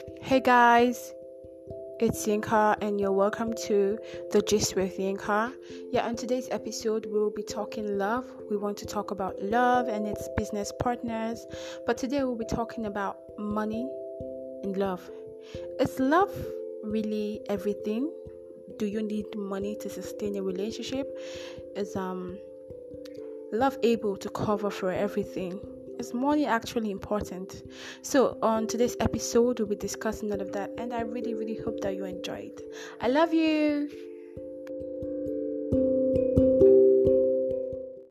Hey guys, it's Yinka, and you're welcome to the Gist with Yinka. Yeah, on today's episode, we will be talking love. We want to talk about love and its business partners, but today we'll be talking about money and love. Is love really everything? Do you need money to sustain a relationship? Is um love able to cover for everything? Is money actually important? So, on today's episode, we'll be discussing all of that, and I really, really hope that you enjoyed. I love you.